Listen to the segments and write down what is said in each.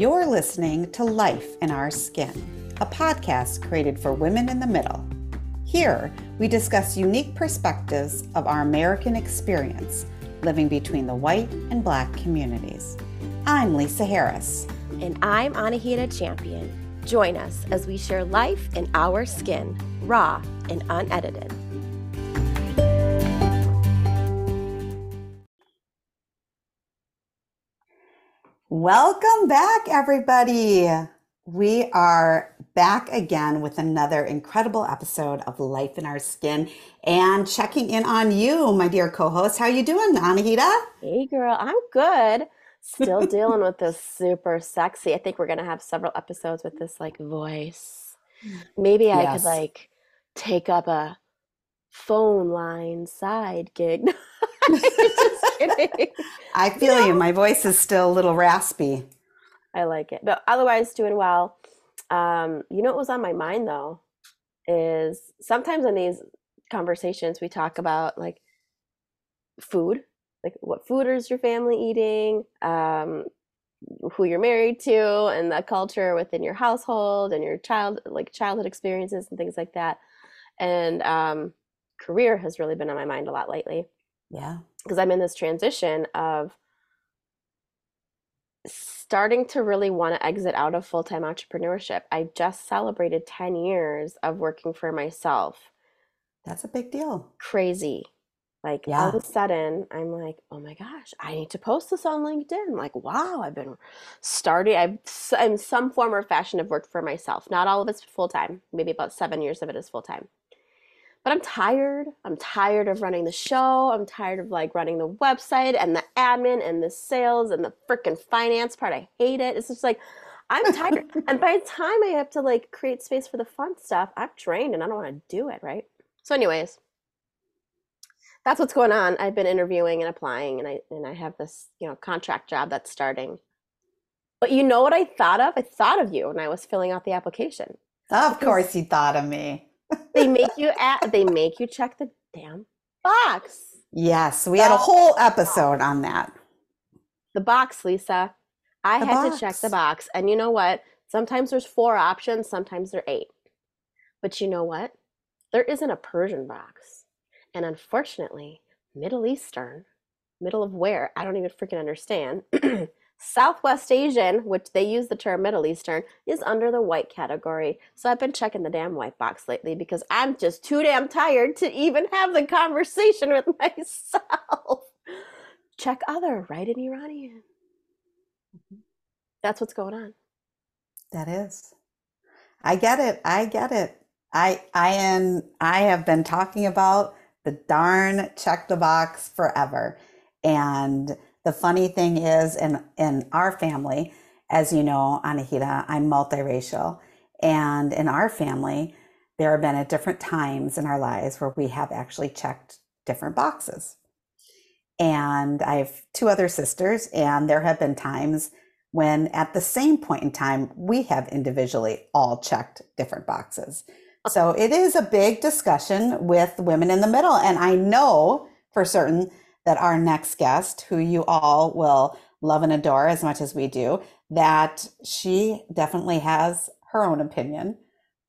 You're listening to Life in Our Skin, a podcast created for women in the middle. Here, we discuss unique perspectives of our American experience living between the white and black communities. I'm Lisa Harris. And I'm Anahita Champion. Join us as we share life in our skin, raw and unedited. Welcome back, everybody. We are back again with another incredible episode of Life in Our Skin and checking in on you, my dear co-host. How you doing, Anahita? Hey girl, I'm good. Still dealing with this super sexy. I think we're gonna have several episodes with this like voice. Maybe I Yes. could like take up a phone line side gig. Kidding. I feel you. My voice is still a little raspy. I like it. But otherwise, doing well. Um, you know what was on my mind though is sometimes in these conversations we talk about like food, like what food is your family eating, um, who you're married to, and the culture within your household and your child like childhood experiences and things like that. And um, career has really been on my mind a lot lately Yeah. Because I'm in this transition of starting to really want to exit out of full time entrepreneurship. I just celebrated 10 years of working for myself. That's a big deal. Crazy. Like all of a sudden, I'm like, oh my gosh, I need to post this on LinkedIn. Like, wow, I've been starting, I've in some form or fashion have worked for myself. Not all of it's full time, maybe about seven years of it is full time. But I'm tired. I'm tired of running the show. I'm tired of like running the website and the admin and the sales and the freaking finance part. I hate it. It's just like I'm tired. and by the time I have to like create space for the fun stuff, I'm drained and I don't want to do it, right? So anyways, that's what's going on. I've been interviewing and applying and I and I have this, you know, contract job that's starting. But you know what I thought of? I thought of you when I was filling out the application. Of course, you thought of me. They make you at they make you check the damn box. Yes, we had a whole episode on that. The box, Lisa. I The had to check the box. box. And you know what? Sometimes there's four options, sometimes there are eight. But you know what? There isn't a Persian box. And unfortunately, Middle Eastern, middle of where? I don't even freaking understand. Southwest Asian, which they use the term Middle Eastern, is under the white category. So I've been checking the damn white box lately because I'm just too damn tired to even have the conversation with myself. Check other, write in Iranian. Mm-hmm. That's what's going on. That is. I get it. I get it. I I am I have been talking about the darn check the box forever. And the funny thing is in in our family, as you know, Anahita, I'm multiracial. And in our family, there have been at different times in our lives where we have actually checked different boxes. And I have two other sisters, and there have been times when at the same point in time, we have individually all checked different boxes. So it is a big discussion with women in the middle. And I know for certain that our next guest, who you all will love and adore as much as we do, that she definitely has her own opinion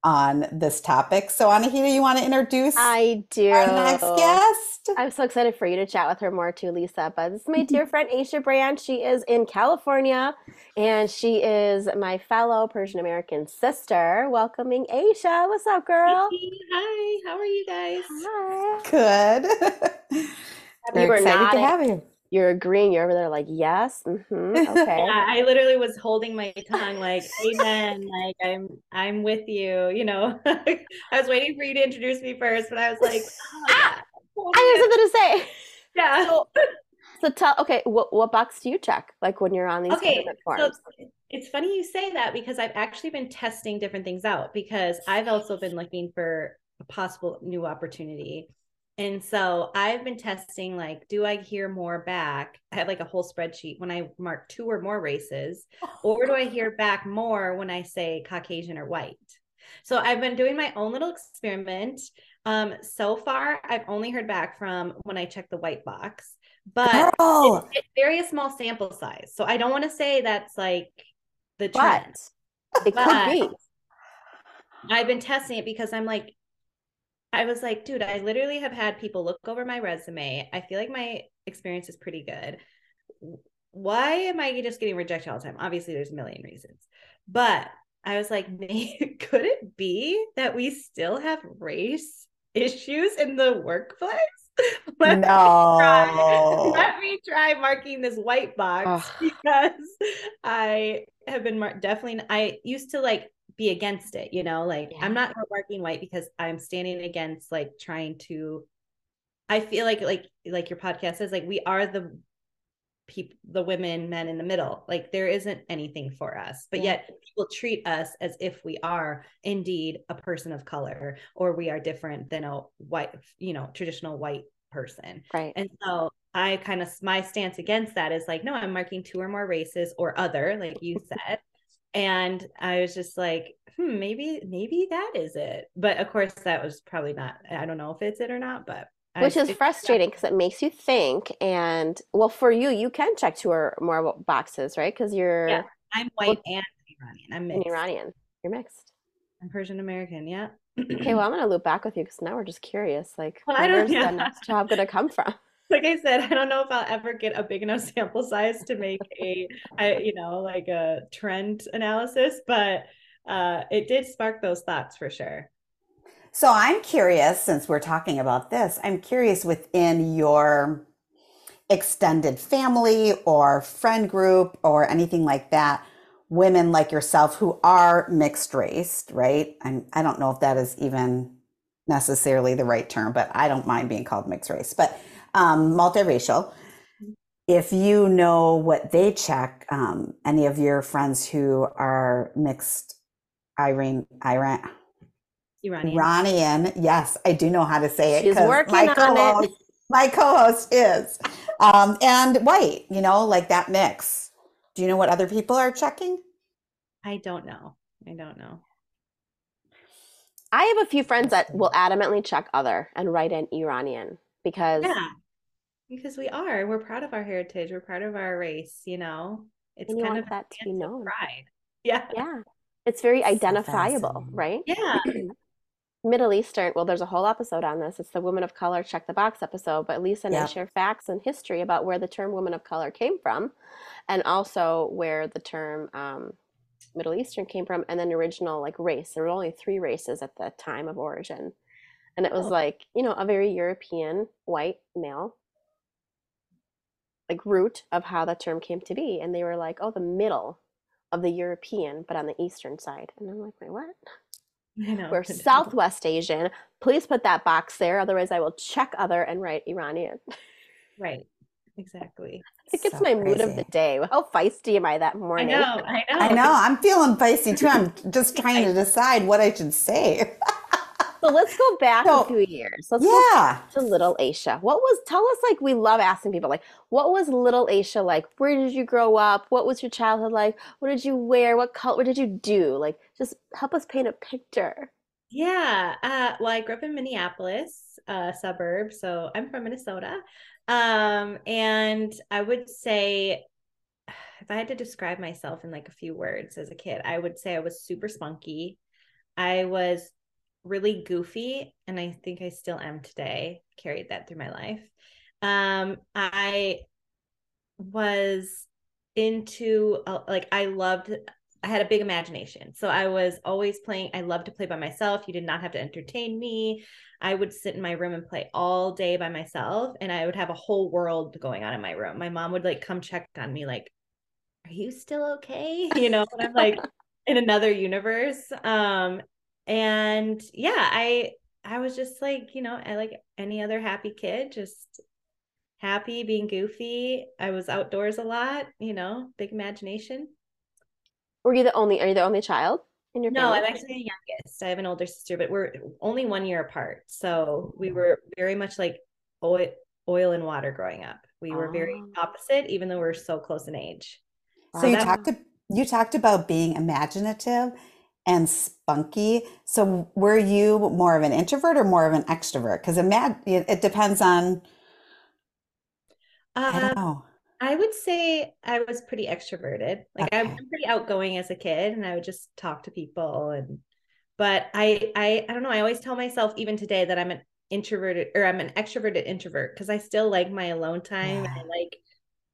on this topic. So, Anahita, you want to introduce I do. our next guest? I'm so excited for you to chat with her more too, Lisa. But this is my dear friend Aisha Branch. She is in California and she is my fellow Persian American sister. Welcoming Aisha. What's up, girl? Hi, how are you guys? Hi. Good. You We're were excited to have you. You're agreeing. You're over there like, yes. hmm okay. Yeah, I literally was holding my tongue like, amen, like I'm I'm with you, you know. I was waiting for you to introduce me first, but I was like, oh, yeah, I have something to say. yeah. So, so tell, okay, what, what box do you check? Like when you're on these Okay, different so it's funny you say that because I've actually been testing different things out because I've also been looking for a possible new opportunity. And so I've been testing like, do I hear more back? I have like a whole spreadsheet when I mark two or more races, or do I hear back more when I say Caucasian or white? So I've been doing my own little experiment. Um, so far, I've only heard back from when I check the white box, but Girl, it's, it's very a small sample size. So I don't want to say that's like the trend. But it could be. I've been testing it because I'm like, I was like, dude, I literally have had people look over my resume. I feel like my experience is pretty good. Why am I just getting rejected all the time? Obviously, there's a million reasons, but I was like, could it be that we still have race issues in the workplace? Let me try- let me try marking this white box Ugh. because I have been mar- definitely. I used to like be against it, you know, like Yeah. I'm not marking white because I'm standing against like trying to. I feel like like like your podcast says like we are the people, the women, men in the middle. Like there isn't anything for us, but Yeah. yet people treat us as if we are indeed a person of color or we are different than a white, you know, traditional white person. Right. And so I kind of my stance against that is like, no, I'm marking two or more races or other, like you said. And I was just like, hmm, maybe, maybe that is it. But of course, that was probably not. I don't know if it's it or not, but I- Which is frustrating because it makes you think. And well, for you, you can check two or more boxes, right? Because you're Yeah. I'm white and Iranian. I'm mixed. Iranian. You're mixed. I'm Persian American. Yeah. Okay, well, I'm gonna loop back with you because now we're just curious. Like, Well, I don't- where's yeah. the next job gonna come from? Like I said, I don't know if I'll ever get a big enough sample size to make a, you know, like a trend analysis, but uh, it did spark those thoughts for sure. So I'm curious, since we're talking about this, I'm curious within your extended family or friend group or anything like that, women like yourself who are mixed race, right? I'm, I don't know if that is even necessarily the right term, but I don't mind being called mixed race, but um, multiracial. If you know what they check, um, any of your friends who are mixed, Irene, Iran, Iranian. Iranian. Yes, I do know how to say it. She's 'cause working my on it. co-host, My co-host is, um, and white. You know, like that mix. Do you know what other people are checking? I don't know. I don't know. I have a few friends that will adamantly check other and write in Iranian because Yeah. Because we are. We're proud of our heritage. We're proud of our race, you know? It's you kind of that to be known. pride. Yeah. yeah, it's very So identifiable, fascinating. right? Yeah. Middle Eastern, well, there's a whole episode on this. It's the Women of Color Check the Box episode, but Lisa and I share facts and history about where the term woman of color came from and also where the term um, Middle Eastern came from and then original like race. There were only three races at the time of origin. And it was Oh. like, you know, a very European white male like root of how the term came to be. And they were like, oh, the middle of the European, but on the eastern side. And I'm like, wait, what? I know. We're Southwest Asian. Please put that box there. Otherwise, I will check other and write Iranian. Right. Exactly. It gets So my mood of the day. How feisty am I that morning I morning? know. I know. I know. I'm feeling feisty too. I'm just trying to decide what I should say. So let's go back So- a few years. Let's go Yeah. to little Aisha. What was, tell us, like, we love asking people, like, what was little Aisha like? Where did you grow up? What was your childhood like? What did you wear? What color? What did you do? Like, just help us paint a picture. Yeah. Uh, well, I grew up in Minneapolis, uh, suburb. So I'm from Minnesota. Um, and I would say, if I had to describe myself in like a few words as a kid, I would say I was super spunky. I was really goofy, and I think I still am today. Carried that through my life. Um, I was into uh, like I loved I had a big imagination. So I was always playing. I loved to play by myself. You did not have to entertain me. I would sit in my room and play all day by myself, and I would have a whole world going on in my room. My mom would like come check on me, like, "Are you still okay?" You know, and I'm like in another universe. Um, and yeah, I I was just like, you know, I like any other happy kid, just happy, being goofy. I was outdoors a lot, you know, big imagination. Were you the only, are you the only child in your No, family? I'm actually the youngest. I have an older sister, but we're only one year apart. So we were very much like oil, oil and water growing up. We were very Oh. opposite, even though we're so close in age. So you that- talked you talked about being imaginative and spunky. So were you more of an introvert or more of an extrovert? Because it it depends on I Um. I would say I was pretty extroverted. Like I'm pretty outgoing as a kid and I would just talk to people and but I I I don't know, I always tell myself even today that I'm an introverted or I'm an extroverted introvert because I still like my alone time and I like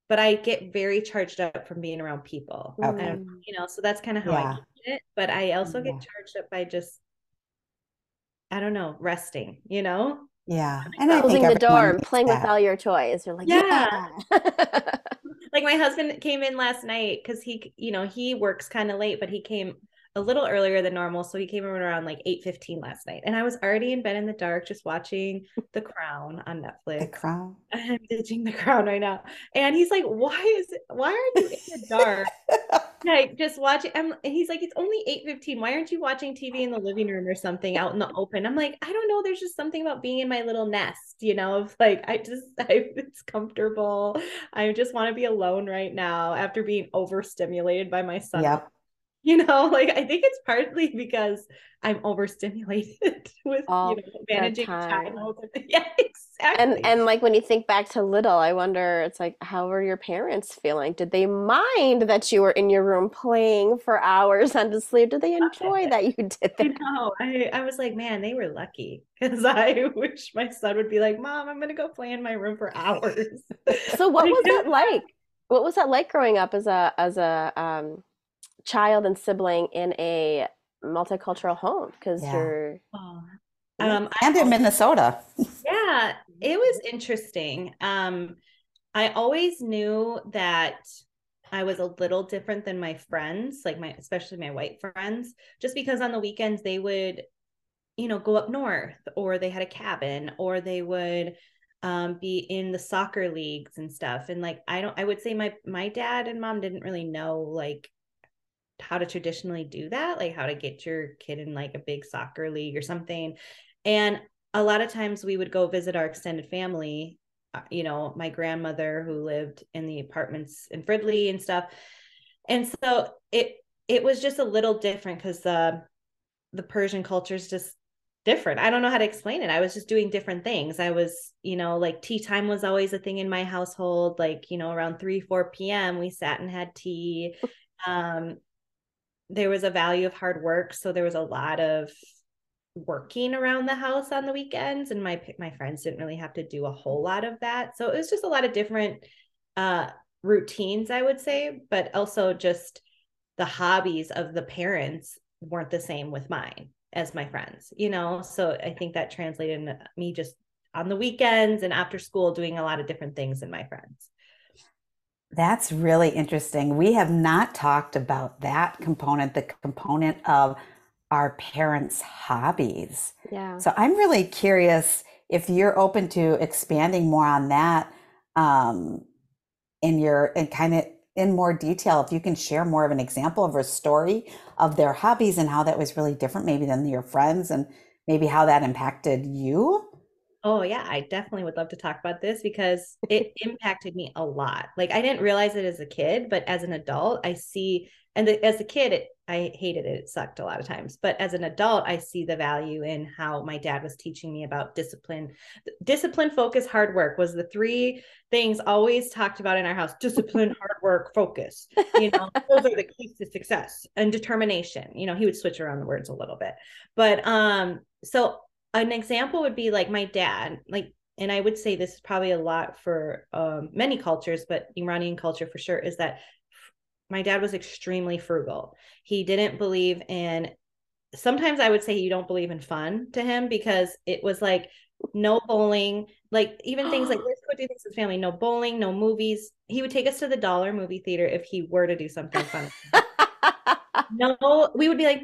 but I get very charged up from being around people. Okay. don't Mm. you know, so that's kind of how I Yeah. get it, but I also get Yeah. charged up by just I don't know, resting, you know? Yeah. And I Closing think the door everyone and needs playing with all your toys. You're like, Yeah. yeah. like my husband came in last night because he you know he works kind of late but he came a little earlier than normal so he came in around like 8:15 last night and i was already in bed in the dark just watching the crown on Netflix. The crown. i'm ditching the crown right now and he's like why is it why are you in the dark like just watching and he's like it's only 8:15. why aren't you watching tv in the living room or something out in the open i'm like i don't know there's just something about being in my little nest you know of like i just I, it's comfortable i just want to be alone right now after being overstimulated by my son Yep. You know like i think it's partly because i'm overstimulated with All you know managing time. child yeah exactly and and like when you think back to little, I wonder it's like how were your parents feeling? Did they mind that you were in your room playing for hours unto sleep? Did they enjoy that you did I that? know. I, I was like, man, they were lucky because I wish my son would be like, Mom, I'm gonna go play in my room for hours. So what was that like? What was that like growing up as a as a um, child and sibling in a multicultural home? Because Yeah. you're Oh, um, I And in Minnesota. yeah, it was interesting. Um, I always knew that I was a little different than my friends, like my especially my white friends, just because on the weekends they would, you know, go up north or they had a cabin or they would um be in the soccer leagues and stuff. And like I don't I would say my my dad and mom didn't really know like how to traditionally do that, like how to get your kid in like a big soccer league or something. And a lot of times we would go visit our extended family, uh, you know, my grandmother who lived in the apartments in Fridley and stuff. And so it it was just a little different because the the Persian culture is just different. I don't know how to explain it. I was just doing different things. I was, you know, like tea time was always a thing in my household. Like, you know, around 3, 4 p.m. we sat and had tea. Um, there was a value of hard work. So there was a lot of working around the house on the weekends. And my my friends didn't really have to do a whole lot of that. So it was just a lot of different uh routines, I would say, but also just the hobbies of the parents weren't the same with mine as my friends, you know? So I think that translated me just on the weekends and after school doing a lot of different things than my friends. That's really interesting. We have not talked about that component, the component of our parents' hobbies. yeah. So I'm really curious if you're open to expanding more on that um, in your and kind of in more detail. If you can share more of an example of a story of their hobbies and how that was really different, maybe than your friends, and maybe how that impacted you. Oh yeah, I definitely would love to talk about this because it impacted me a lot. Like I didn't realize it as a kid, but as an adult, I see and the, as a kid it, I hated it. It sucked a lot of times. But as an adult, I see the value in how my dad was teaching me about discipline. Discipline, focus, hard work was the three things always talked about in our house. Discipline, hard work, focus. You know, those are the keys to success and determination. You know, he would switch around the words a little bit. But um so an example would be like my dad like and i would say this is probably a lot for um, many cultures but iranian culture for sure is that my dad was extremely frugal. He didn't believe in sometimes i would say you don't believe in fun to him because it was like no bowling like even things like let's go do things with family no bowling no movies. He would take us to the dollar movie theater if he were to do something fun no, we would be like,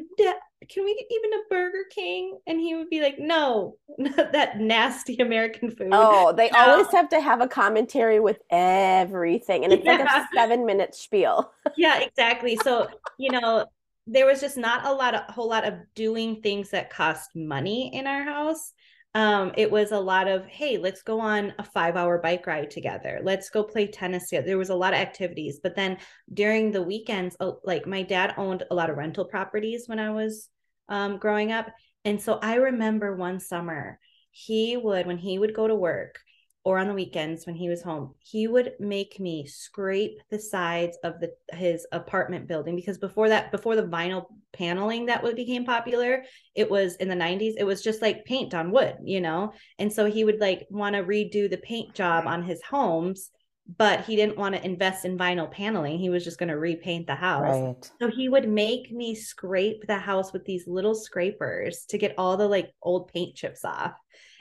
can we get even a Burger King? And he would be like, no, not that nasty American food. oh, they No. always have to have a commentary with everything, and it's like a seven-minute spiel. yeah, exactly. So, you know, there was just not a lot a whole lot of doing things that cost money in our house. Um, it was a lot of, hey, let's go on a five hour bike ride together. Let's go play tennis together. There was a lot of activities, but then during the weekends, like my dad owned a lot of rental properties when I was um, growing up. And so I remember one summer, he would, when he would go to work, or on the weekends when he was home, he would make me scrape the sides of the his apartment building because before that, before the vinyl paneling that would became popular, it was in the 90s, it was just like paint on wood, you know? And so he would like want to redo the paint job on his homes, but he didn't want to invest in vinyl paneling. He was just going to repaint the house. Right. So he would make me scrape the house with these little scrapers to get all the like old paint chips off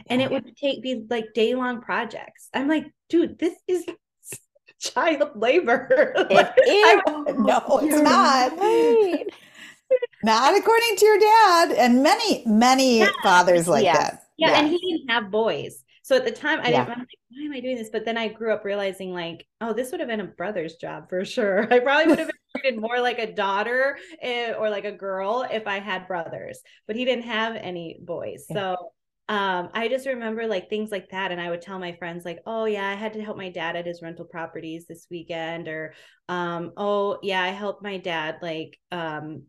and it would take be like day long projects. I'm like, dude, this is child labor. like, It is. No, it's not. Right. Not according to your dad, and many, many Yeah. fathers like Yes. that. yeah, and he didn't have boys. So at the time, I Yeah. didn't. I'm like, why am I doing this? But then I grew up realizing, like, oh, this would have been a brother's job for sure. I probably would have been treated more like a daughter eh, or like a girl if I had brothers. But he didn't have any boys, Yeah. so um, I just remember like things like that, and I would tell my friends, like, oh yeah, I had to help my dad at his rental properties this weekend, or um, oh yeah, I helped my dad like um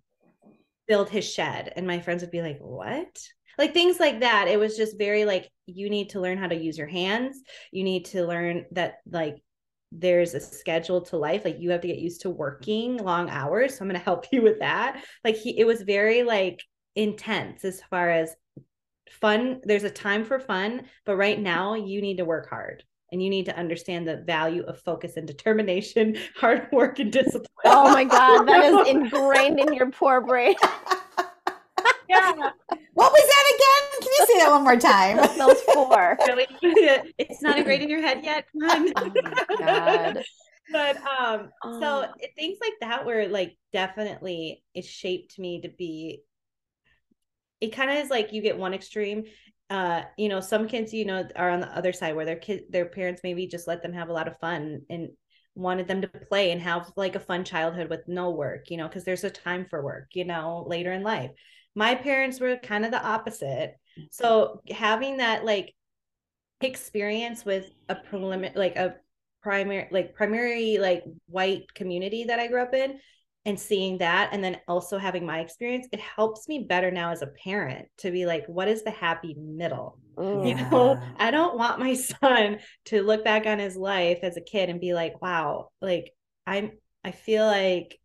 build his shed, and my friends would be like, what? Like things like that. It was just very like you need to learn how to use your hands. You need to learn that like there's a schedule to life. Like you have to get used to working long hours. So i'm going to help you with that. Like he it was very like intense as far as fun. There's a time for fun but right now you need to work hard and you need to understand the value of focus and determination hard work and discipline. Oh my God, that is ingrained in your poor brain. Yeah What was that again? Can you say that one more time? Those four. really it's not ingrained in your head yet come on Oh God. but um so Oh. it- things like that were like definitely it shaped me to be it kind of is like you get one extreme uh you know some kids you know are on the other side where their kid their parents maybe just let them have a lot of fun and wanted them to play and have like a fun childhood with no work you know because there's a time for work you know later in life my parents were kind of the opposite. So having that like experience with a preliminary like a primary like primary like white community that I grew up in and seeing that and then also having my experience it helps me better now as a parent to be like what is the happy middle? Mm. you know I don't want my son to look back on his life as a kid and be like wow like I'm I feel like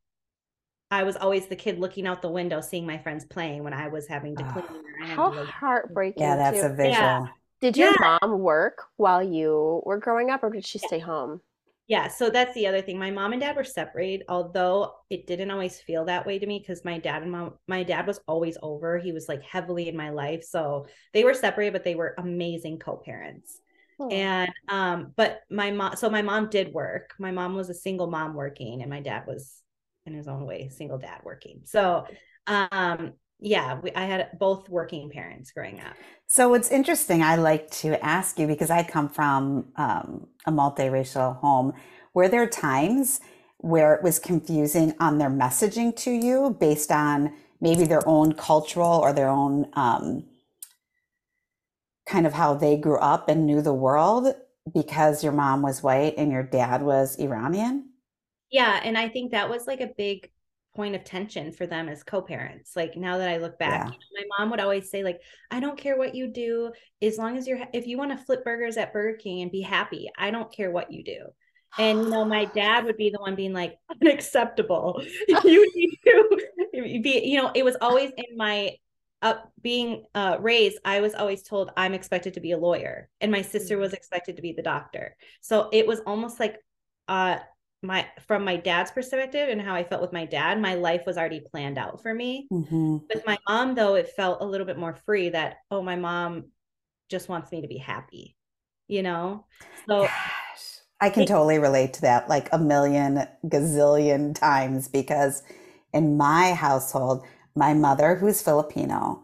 I was always the kid looking out the window seeing my friends playing when I was having to clean or I How to, like, heartbreaking. Yeah, that's too. a visual. Did your mom work while you were growing up, or did she stay home? Yeah, so that's the other thing. My mom and dad were separated, although it didn't always feel that way to me because my dad and mom, my dad was always over. He was like heavily in my life. So they were separated, but they were amazing co-parents. Oh. And um, but my mom, so my mom did work. My mom was a single mom working, and my dad was in his own way, single dad working. So um, yeah, we, I had both working parents growing up. So what's interesting. I like to ask you because I come from um, a multiracial home. Were there times where it was confusing on their messaging to you based on maybe their own cultural or their own um, kind of how they grew up and knew the world because your mom was white and your dad was Iranian? Yeah, and I think that was like a big point of tension for them as co-parents. Like now that I look back, Yeah. you know, my mom would always say like, "I don't care what you do as long as you're if you want to flip burgers at Burger King and be happy, I don't care what you do." And you know, my dad would be the one being like, "Unacceptable. you need to be." You know, it was always in my up being uh, raised. I was always told I'm expected to be a lawyer, and my sister was expected to be the doctor. So it was almost like uh my from my dad's perspective and how I felt with my dad, my life was already planned out for me. Mhm. With my mom, though, it felt a little bit more free that, oh, my mom just wants me to be happy, you know? So Gosh, I can It- totally relate to that like a million gazillion times because in my household, my mother, who's Filipino,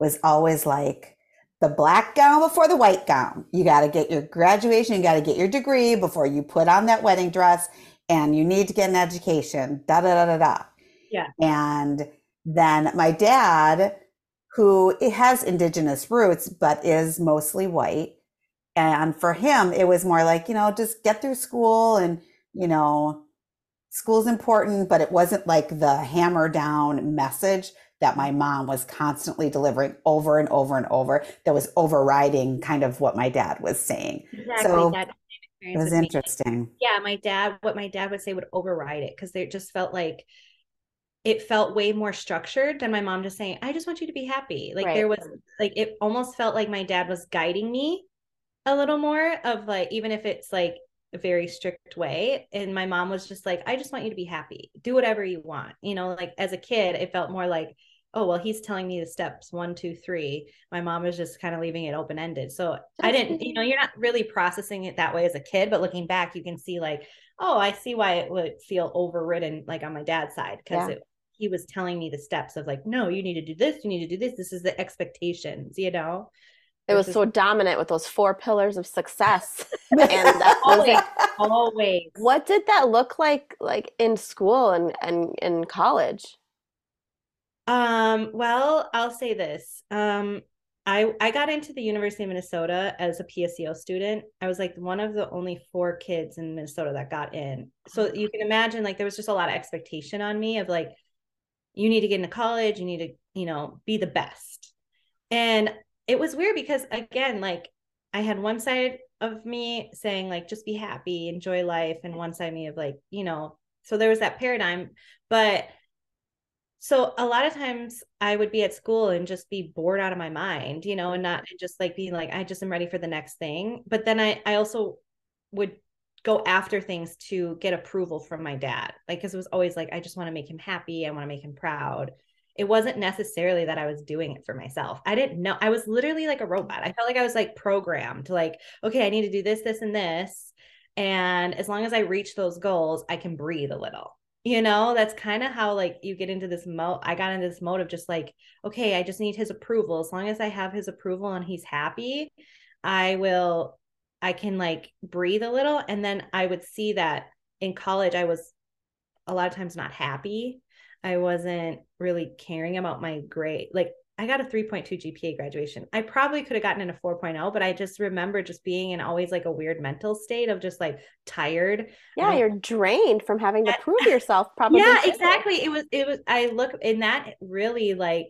was always like the black gown before the white gown. You got to get your graduation, you got to get your degree before you put on that wedding dress, and you need to get an education. Da da da da da. Yeah. And then my dad, who has indigenous roots but is mostly white, and for him, it was more like, you know, just get through school and, you know, school's important, but it wasn't like the hammer down message that my mom was constantly delivering over and over and over that was overriding kind of what my dad was saying. Exactly. So that it was with me. interesting. Yeah, my dad, what my dad would say would override it because they just felt like it felt way more structured than my mom just saying, I just want you to be happy. Like Right. there was like it almost felt like my dad was guiding me a little more of like even if it's like a very strict way and my mom was just like i just want you to be happy do whatever you want you know like as a kid it felt more like oh well he's telling me the steps one two three my mom was just kind of leaving it open ended so i didn't you know you're not really processing it that way as a kid but looking back you can see like oh i see why it would feel overridden like on my dad's side because Yeah. he was telling me the steps of like no you need to do this you need to do this this is the expectations you know It was so dominant with those four pillars of success. and always always What did that look like like in school and and in college? Um, well, I'll say this. Um, I I got into the University of Minnesota as a PSEO student. I was like one of the only four kids in Minnesota that got in. So you can imagine like there was just a lot of expectation on me of like you need to get into college, you need to, you know, be the best. And it was weird because again, like I had one side of me saying like just be happy, enjoy life and one side of me of like, you know, so there was that paradigm, but so a lot of times I would be at school and just be bored out of my mind, you know, and not just like being like, I just am ready for the next thing. But then I I also would go after things to get approval from my dad. Like because it was always like, I just want to make him happy. I want to make him proud. It wasn't necessarily that I was doing it for myself. I didn't know. I was literally like a robot. I felt like I was like programmed to like, okay, I need to do this, this, and this. And as long as I reach those goals, I can breathe a little you know that's kind of how like you get into this mode i got into this mode of just like okay i just need his approval. As long as i have his approval and he's happy i will i can like breathe a little. And then i would see that in college i was a lot of times not happy. I wasn't really caring about my grade like i got a 3.2 gpa graduation. I probably could have gotten in a 4.0 but i just remember just being in always like a weird mental state of just like tired. Yeah, don't- you're drained from having to prove yourself probably. yeah exactly. It was it was i look in that really like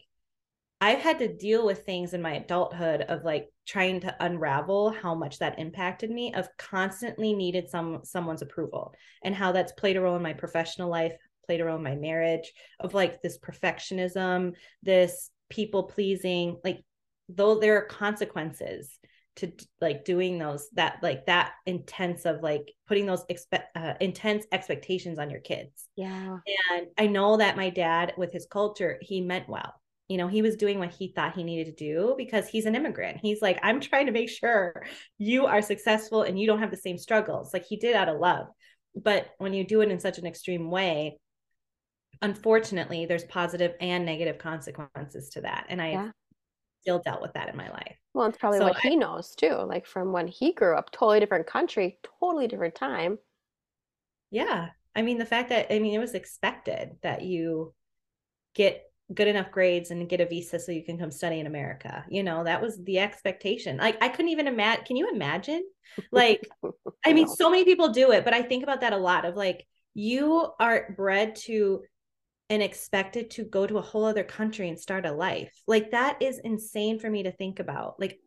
i've had to deal with things in my adulthood of like trying to unravel how much that impacted me of constantly needed some someone's approval and how that's played a role in my professional life played a role in my marriage of like this perfectionism this people pleasing like though there are consequences to like doing those that like that intense of like putting those expect uh, intense expectations on your kids Yeah. and I know that my dad, with his culture, he meant well. You know, he was doing what he thought he needed to do because he's an immigrant. He's like, I'm trying to make sure you are successful and you don't have the same struggles. Like he did out of love. But when you do it in such an extreme way, unfortunately, there's positive and negative consequences to that. And I Yeah. still dealt with that in my life. Well, it's probably So what I- he knows too. Like from when he grew up, totally different country, totally different time. Yeah. I mean, the fact that, I mean, it was expected that you get good enough grades and get a visa so you can come study in America. You know, that was the expectation. Like, I couldn't even imagine. Can you imagine? Like, I mean, so many people do it, but I think about that a lot of like, you are bred to and expected to go to a whole other country and start a life. Like, that is insane for me to think about. Like,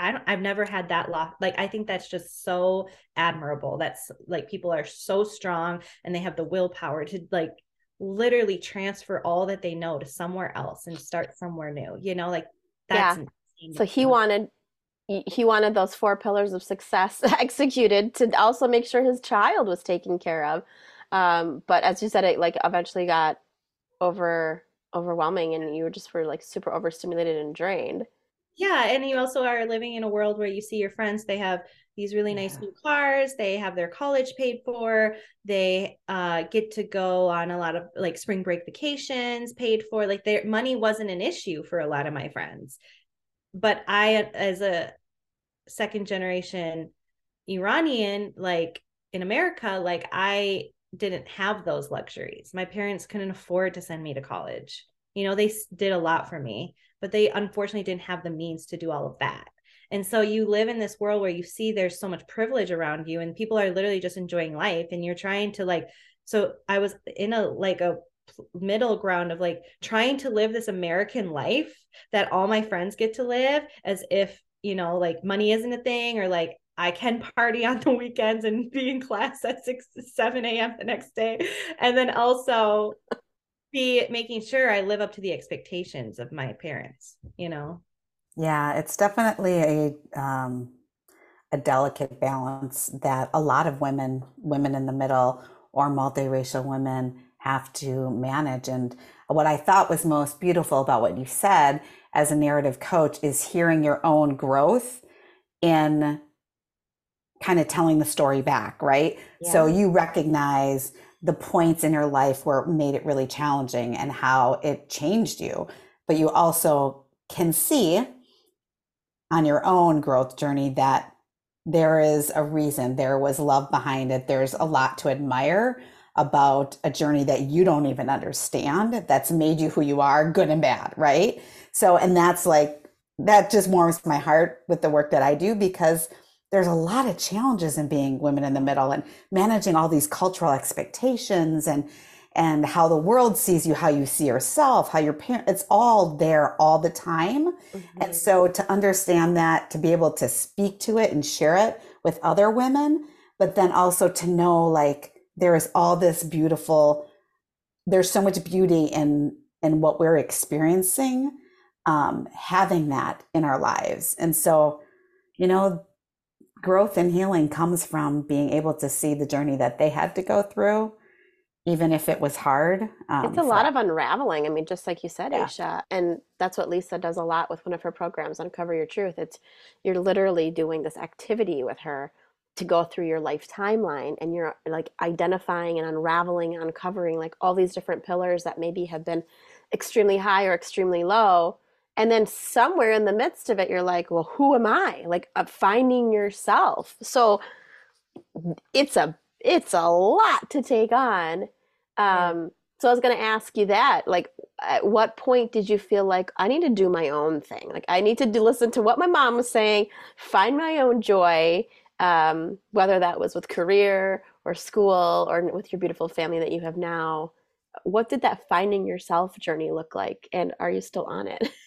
I don't, I've never had that lot. Like, I think that's just so admirable. That's like people are so strong and they have the willpower to like literally transfer all that they know to somewhere else and start somewhere new. You know, like that's Yeah. insane So he me. wanted he he wanted those four pillars of success executed to also make sure his child was taken care of. Um, but as you said, it like eventually got over overwhelming, and you were just were like super overstimulated and drained. Yeah, and you also are living in a world where you see your friends, they have these really nice new cars, they have their college paid for, they uh get to go on a lot of like spring break vacations paid for. Like their money wasn't an issue for a lot of my friends. But I as a second generation Iranian, like in America, like I didn't have those luxuries. My parents couldn't afford to send me to college. You know, they did a lot for me, but they unfortunately didn't have the means to do all of that. And so you live in this world where you see there's so much privilege around you and people are literally just enjoying life and you're trying to like so I was in a like a middle ground of like trying to live this American life that all my friends get to live as if, you know, like money isn't a thing or like I can party on the weekends and be in class at 6 to 7 a.m. the next day. And then also be making sure I live up to the expectations of my parents, you know? Yeah, it's definitely a um, a delicate balance that a lot of women, women in the middle or multiracial women have to manage. And what I thought was most beautiful about what you said as a narrative coach is hearing your own growth in kind of telling the story back, right? Yeah. So you recognize the points in your life where it made it really challenging and how it changed you. But you also can see on your own growth journey that there is a reason, there was love behind it, there's a lot to admire about a journey that you don't even understand that's made you who you are, good and bad, right? So, and that's like, that just warms my heart with the work that I do because there's a lot of challenges in being women in the middle and managing all these cultural expectations and and how the world sees you, how you see yourself, how your parents, it's all there all the time. Mm-hmm. And so to understand that, to be able to speak to it and share it with other women, but then also to know like there is all this beautiful, there's so much beauty in in what we're experiencing, um, having that in our lives. And so, you know, growth and healing comes from being able to see the journey that they had to go through even if it was hard um, it's a lot of unraveling i mean just like you said yeah. Aisha and that's what lisa does a lot with one of her programs uncover your truth it's you're literally doing this activity with her to go through your life timeline and you're like identifying and unraveling and uncovering like all these different pillars that maybe have been extremely high or extremely low and then somewhere in the midst of it you're like well who am i? Like uh, finding yourself. So it's a it's a lot to take on. Um so i was going to ask you that like at what point did you feel like i need to do my own thing like i need to do, listen to what my mom was saying find my own joy um, whether that was with career or school or with your beautiful family that you have now. What did that finding yourself journey look like and are you still on it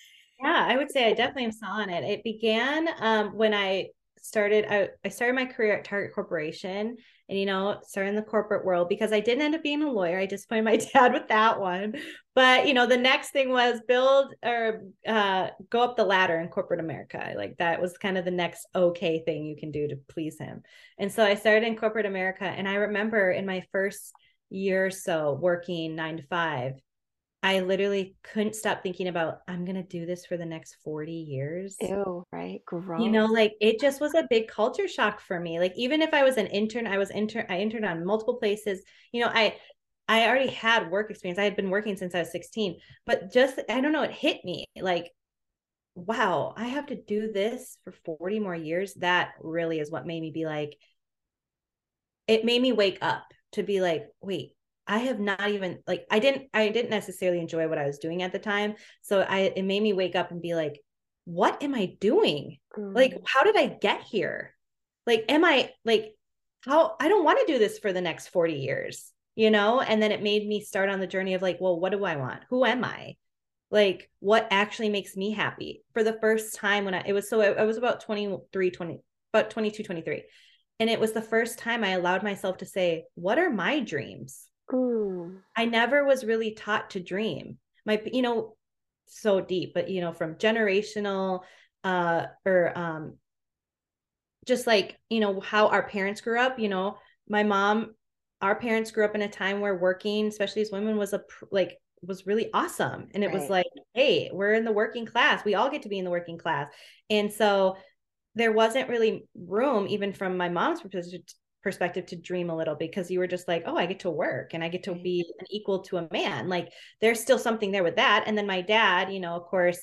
Yeah, I would say I definitely am on it. It began um, when I started. I, I started my career at Target Corporation, and you know, started in the corporate world because I didn't end up being a lawyer. I disappointed my dad with that one. But you know, the next thing was build or uh, go up the ladder in corporate America. Like that was kind of the next okay thing you can do to please him. And so I started in corporate America, and I remember in my first year or so working nine to five I literally couldn't stop thinking about I'm gonna do this for the next 40 years. Ew, right? Gross. You know, like it just was a big culture shock for me. Like even if I was an intern, I was intern I interned on multiple places. You know, I I already had work experience. I had been working since I was 16, but just I don't know, it hit me like wow, I have to do this for 40 more years. That really is what made me be like it made me wake up to be like, wait, I have not even like I didn't I didn't necessarily enjoy what I was doing at the time. So I it made me wake up and be like, what am I doing? Mm. Like how did I get here? Like am I like how I don't want to do this for the next 40 years, you know? And then it made me start on the journey of like, well, what do I want? Who am I? Like what actually makes me happy? For the first time when I it was so I, I was about 23 20 about 22 23. And it was the first time I allowed myself to say, what are my dreams? Mm. I never was really taught to dream. My, you know, so deep, but you know, from generational uh or um just like, you know, how our parents grew up, you know, my mom, our parents grew up in a time where working, especially as women, was a like was really awesome. And it right. was like, hey, we're in the working class. We all get to be in the working class. And so there wasn't really room, even from my mom's perspective to dream a little because you were just like, oh, I get to work and I get to be an equal to a man. Like there's still something there with that. And then my dad, you know, of course,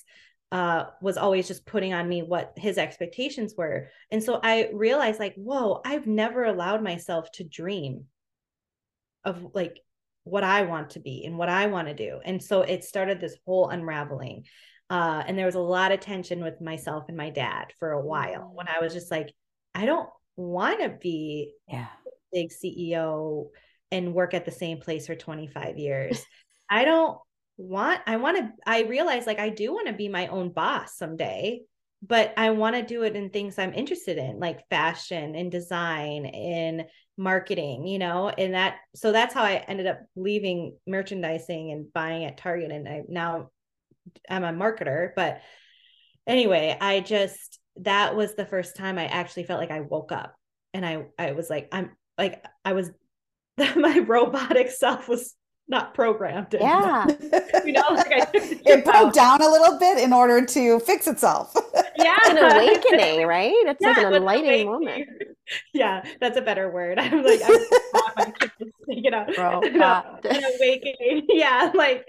uh, was always just putting on me what his expectations were. And so I realized, like, whoa, I've never allowed myself to dream of like what I want to be and what I want to do. And so it started this whole unraveling. Uh, and there was a lot of tension with myself and my dad for a while when I was just like, I don't want to be yeah big CEO and work at the same place for 25 years. I don't want I want to I realize like I do want to be my own boss someday, but I want to do it in things I'm interested in, like fashion and design and marketing, you know, and that so that's how I ended up leaving merchandising and buying at Target and I now I'm a marketer, but anyway, I just that was the first time I actually felt like I woke up and I I was like I'm like I was my robotic self was not programmed. Yeah. you know, like I it broke down a little bit in order to fix itself. Yeah. an awakening, right? It's like Yeah, an it enlightening awakening. moment. Yeah, that's a better word. I'm like, I'm, you know, Robot. an awakening. Yeah, like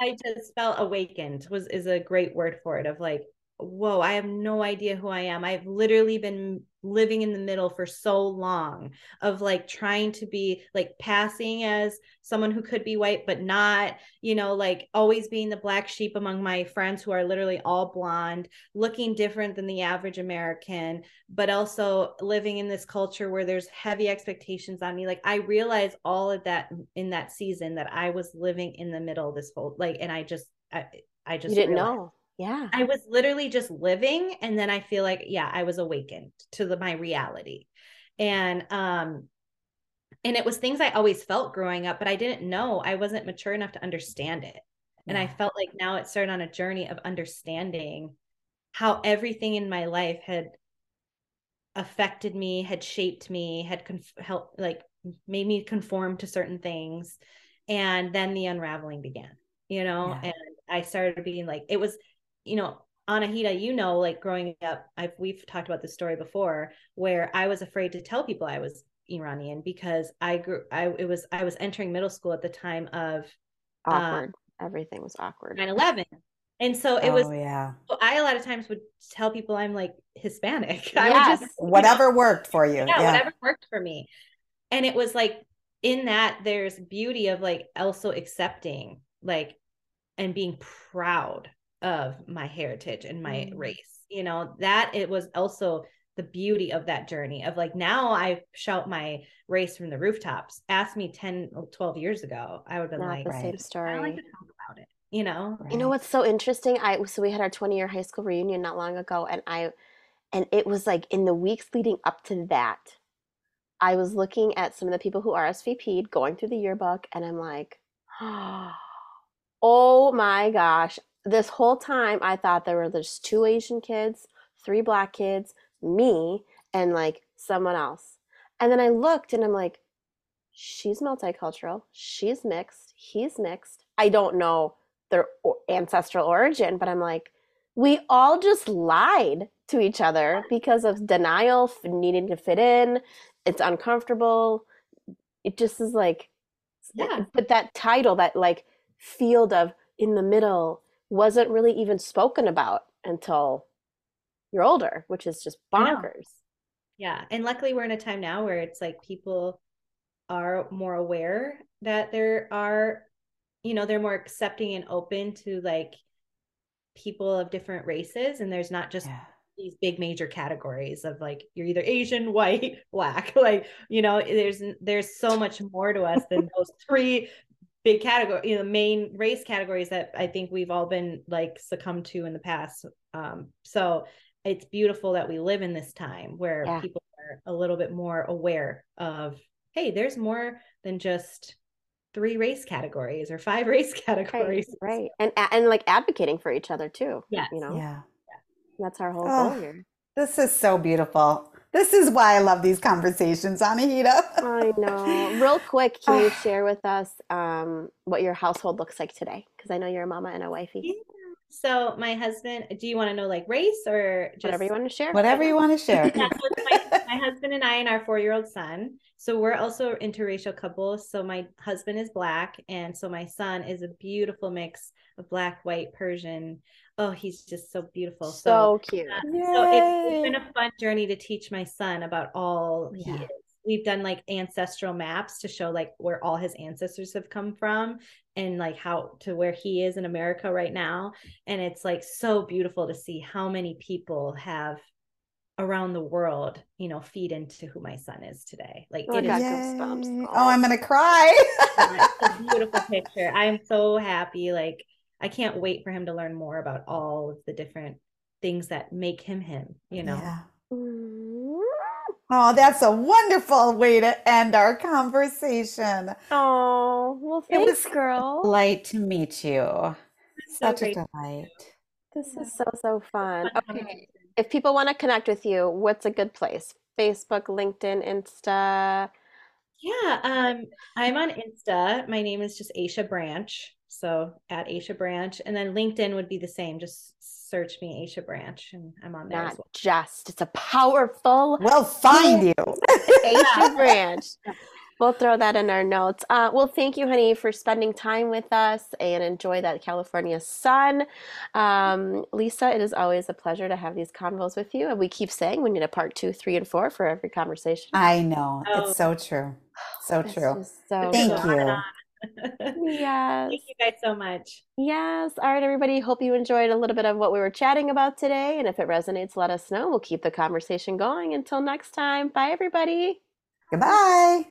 I just felt awakened was is a great word for it. Of like, whoa, I have no idea who I am. I've literally been living in the middle for so long of like trying to be like passing as someone who could be white but not you know like always being the black sheep among my friends who are literally all blonde looking different than the average american but also living in this culture where there's heavy expectations on me like i realized all of that in that season that i was living in the middle this whole like and i just i, I just You didn't realized- know. Yeah. I was literally just living and then I feel like yeah, I was awakened to the, my reality. And um and it was things I always felt growing up, but I didn't know. I wasn't mature enough to understand it. And I felt like now it started on a journey of understanding how everything in my life had affected me, had shaped me, had conf- helped like made me conform to certain things. And then the unraveling began, you know, Yeah. and I started being like, it was, you know, Anahita, you know, like growing up, I've we've talked about this story before, where I was afraid to tell people I was Iranian because I grew, I it was I was entering middle school at the time of uh, Awkward. Everything was awkward. 9-11. And so it was oh yeah. I a lot of times would tell people I'm like Hispanic. I would Yes. just you know, Whatever worked for you. yeah, Yeah. whatever worked for me. And it was like in that there's beauty of like also accepting like and being proud of my heritage and my Mm. race. You know, that it was also the beauty of that journey of like now I shout my race from the rooftops. Ask me 10 12 years ago, I would have been Not like, the Right. same story. don't like to talk about it, you know? You know what's so interesting? I so we had our 20 year high school reunion not long ago and I and it was like in the weeks leading up to that, I was looking at some of the people who RSVP'd, going through the yearbook, and I'm like, oh my gosh. This whole time I thought there were just two Asian kids, three black kids, me, and like someone else. And then I looked and I'm like, she's multicultural, she's mixed, he's mixed. I don't know their ancestral origin, but I'm like, we all just lied to each other because of denial, needing to fit in. It's uncomfortable. It just is like, Yeah. but that title, that like field of in the middle, wasn't really even spoken about until you're older, which is just bonkers. Yeah. And luckily we're in a time now where it's like people are more aware that there are, you know, they're more accepting and open to like people of different races. And there's not just Yeah. these big major categories of like you're either Asian, white, black. Like, you know, there's there's so much more to us than those three big category, you know, main race categories that I think we've all been like succumbed to in the past. Um, so it's beautiful that we live in this time where Yeah. people are a little bit more aware of, hey, there's more than just three race categories or five race categories. right. And and like advocating for each other too. Yeah. You know, Yeah. that's our whole Oh. goal here. This is so beautiful. This is why I love these conversations, Anahita. I know. Real quick, can you share with us um, what your household looks like today? Because I know you're a mama and a wifey. Yeah. So my husband, do you want to know like race or just Whatever you want to share. Whatever you want to share. Yeah, so my, my husband and I and our four-year-old son. So we're also interracial couple. So my husband is black, and so my son is a beautiful mix of black, white, Persian. Oh, he's just so beautiful. So cute. uh, so it's, it's been a fun journey to teach my son about all he is. We've done like ancestral maps to show like where all his ancestors have come from and like how to where he is in America right now. And it's like so beautiful to see how many people have around the world, you know, feed into who my son is today. Like Oh, I it got is goosebumps. Yay. Aw. Oh, I'm gonna cry. it's a beautiful picture. I'm so happy. Like I can't wait for him to learn more about all of the different things that make him him, you know. Yeah. Oh, that's a wonderful way to end our conversation. Oh, well, It thanks, was girl. Delight to meet you. So Such a delight. This is so, so fun. Fun Okay. If people want to connect with you, what's a good place? Facebook, LinkedIn, Insta. Yeah, um, I'm on Insta. My name is just Aisha Branch. So at Aisha Branch. And then LinkedIn would be the same. Just search me Aisha Branch and I'm on there as Not well. just, it's a powerful We'll find you. Aisha Branch. We'll throw that in our notes. Uh, well, thank you, honey, for spending time with us and enjoy that California sun. Um, Lisa, it is always a pleasure to have these convos with you. And we keep saying we need a part two, three, and four for every conversation. I know. Oh. It's so true. So It's true. so Thank It's good. you. On. Yes. Thank you guys so much. Yes. All right, everybody. Hope you enjoyed a little bit of what we were chatting about today. And if it resonates, let us know. We'll keep the conversation going. Until next time. Bye, everybody. Goodbye.